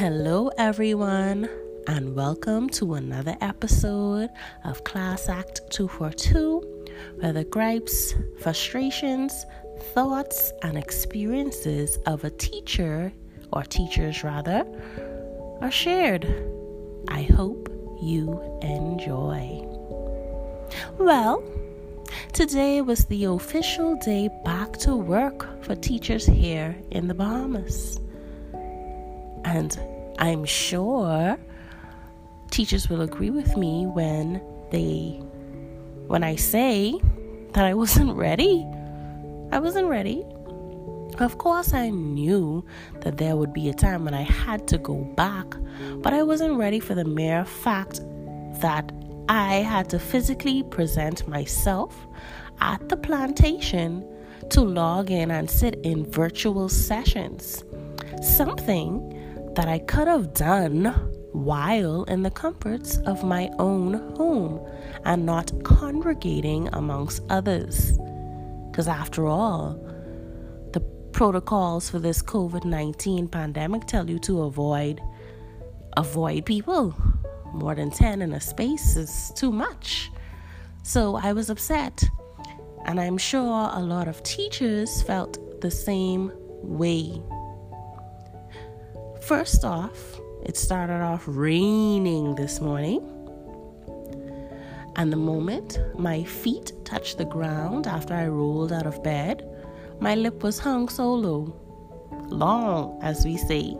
Hello, everyone, and welcome to another episode of Class Act 242, where the gripes, frustrations, thoughts, and experiences of a teacher, or teachers rather, are shared. I hope you enjoy. Well, today was the official day back to work for teachers here in the Bahamas. And I'm sure teachers will agree with me when they when I say that I wasn't ready. I wasn't ready. Of course, I knew that there would be a time when I had to go back, but I wasn't ready for the mere fact that I had to physically present myself at the plantation to log in and sit in virtual sessions. Something that I could have done while in the comforts of my own home and not congregating amongst others. Because after all, the protocols for this COVID 19 pandemic tell you to avoid avoid people. More than 10 in a space is too much. So I was upset. And I'm sure a lot of teachers felt the same way. First off, it started off raining this morning. And the moment my feet touched the ground after I rolled out of bed, my lip was hung so low, long, as we say.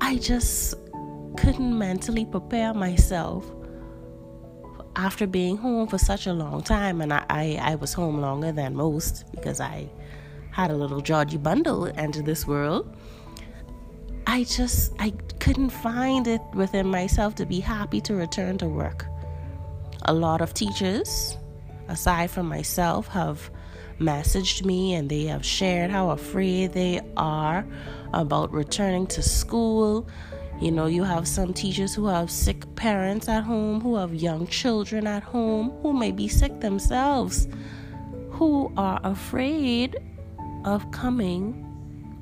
I just couldn't mentally prepare myself after being home for such a long time. And I, I, I was home longer than most because I had a little Georgie bundle enter this world. I just I couldn't find it within myself to be happy to return to work. A lot of teachers, aside from myself, have messaged me and they have shared how afraid they are about returning to school. You know, you have some teachers who have sick parents at home, who have young children at home, who may be sick themselves, who are afraid of coming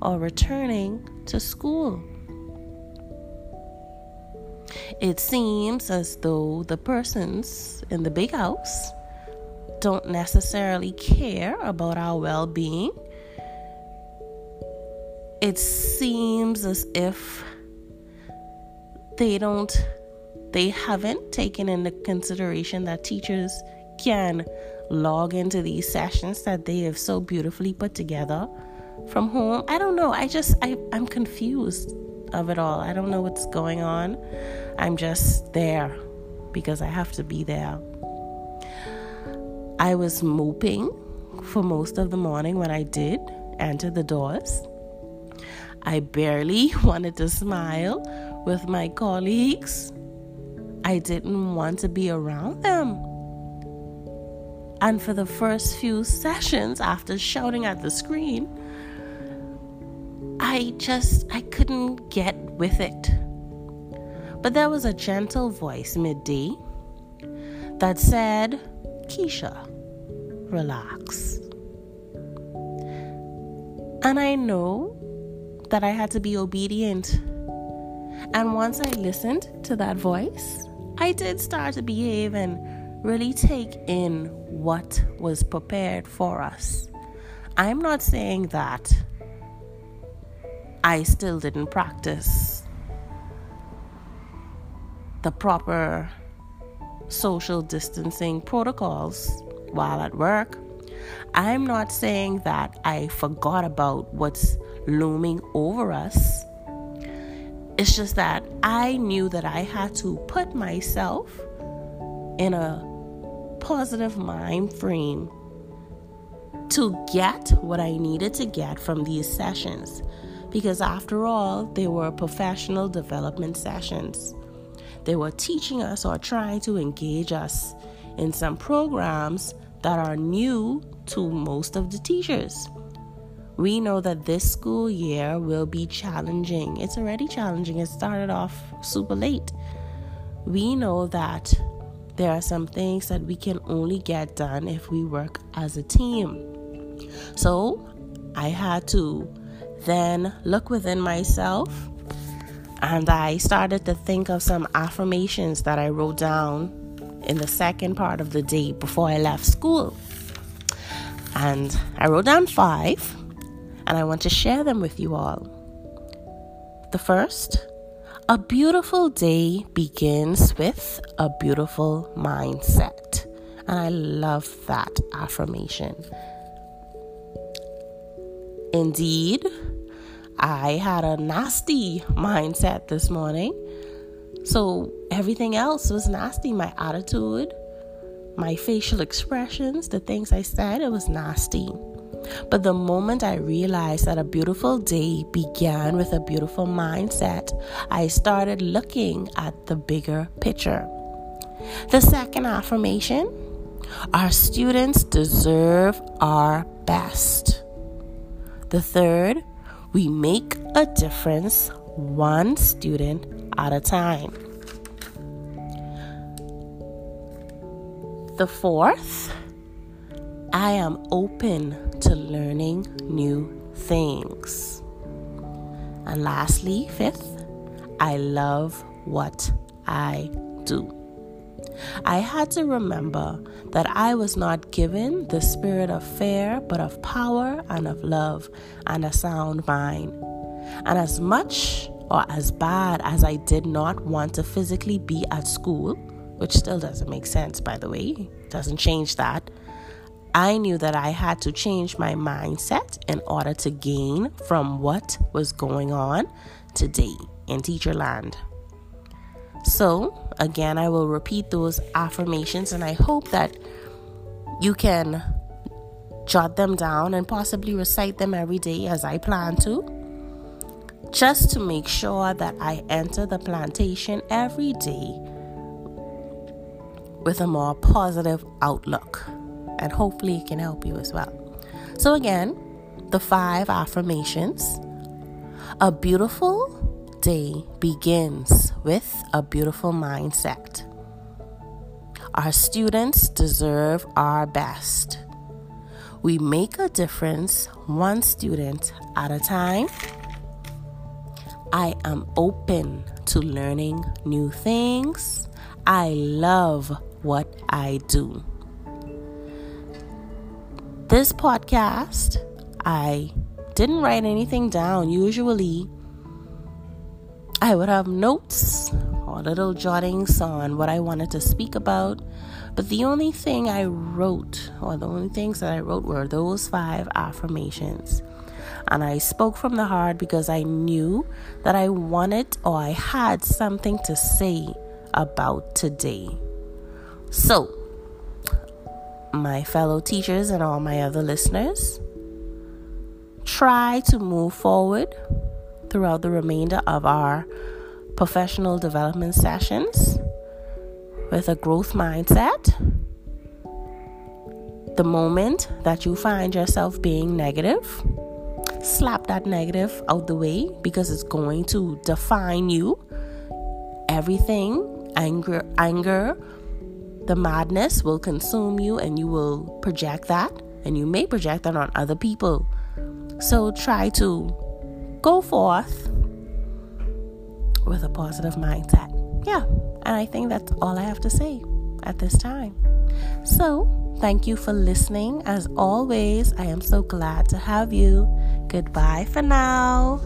or returning to school. It seems as though the persons in the big house don't necessarily care about our well being. It seems as if they don't, they haven't taken into consideration that teachers can log into these sessions that they have so beautifully put together from home. I don't know. I just I I'm confused of it all. I don't know what's going on. I'm just there because I have to be there. I was moping for most of the morning when I did enter the doors. I barely wanted to smile with my colleagues. I didn't want to be around them. And for the first few sessions, after shouting at the screen, I just I couldn't get with it. But there was a gentle voice midday that said, Keisha, relax. And I know that I had to be obedient. And once I listened to that voice, I did start to behave and really take in what was prepared for us. I'm not saying that I still didn't practice the proper social distancing protocols while at work. I'm not saying that I forgot about what's looming over us. It's just that I knew that I had to put myself in a positive mind frame to get what I needed to get from these sessions because, after all, they were professional development sessions. They were teaching us or trying to engage us in some programs that are new to most of the teachers. We know that this school year will be challenging. It's already challenging. It started off super late. We know that there are some things that we can only get done if we work as a team. So I had to then look within myself and I started to think of some affirmations that I wrote down in the second part of the day before I left school. And I wrote down five, and I want to share them with you all. The first, a beautiful day begins with a beautiful mindset. And I love that affirmation. Indeed, I had a nasty mindset this morning. So everything else was nasty. My attitude, my facial expressions, the things I said, it was nasty. But the moment I realized that a beautiful day began with a beautiful mindset, I started looking at the bigger picture. The second affirmation our students deserve our best. The third, we make a difference one student at a time. The fourth, I am open to learning new things. And lastly, fifth, I love what I do. I had to remember that I was not given the spirit of fear, but of power and of love and a sound mind. And as much or as bad as I did not want to physically be at school, which still doesn't make sense, by the way, doesn't change that. I knew that I had to change my mindset in order to gain from what was going on today in Teacherland. So, again, I will repeat those affirmations and I hope that you can jot them down and possibly recite them every day as I plan to. Just to make sure that I enter the plantation every day with a more positive outlook. And hopefully, it can help you as well. So, again, the five affirmations a beautiful day begins with a beautiful mindset. Our students deserve our best. We make a difference one student at a time. I am open to learning new things. I love what I do. This podcast, I didn't write anything down. Usually, I would have notes or little jottings on what I wanted to speak about. But the only thing I wrote, or the only things that I wrote, were those five affirmations. And I spoke from the heart because I knew that I wanted or I had something to say about today. So, my fellow teachers and all my other listeners, try to move forward throughout the remainder of our professional development sessions with a growth mindset. The moment that you find yourself being negative, slap that negative out the way because it's going to define you. Everything, anger, anger, the madness will consume you and you will project that and you may project that on other people. So try to go forth with a positive mindset. Yeah, and I think that's all I have to say at this time. So, thank you for listening. As always, I am so glad to have you. Goodbye for now.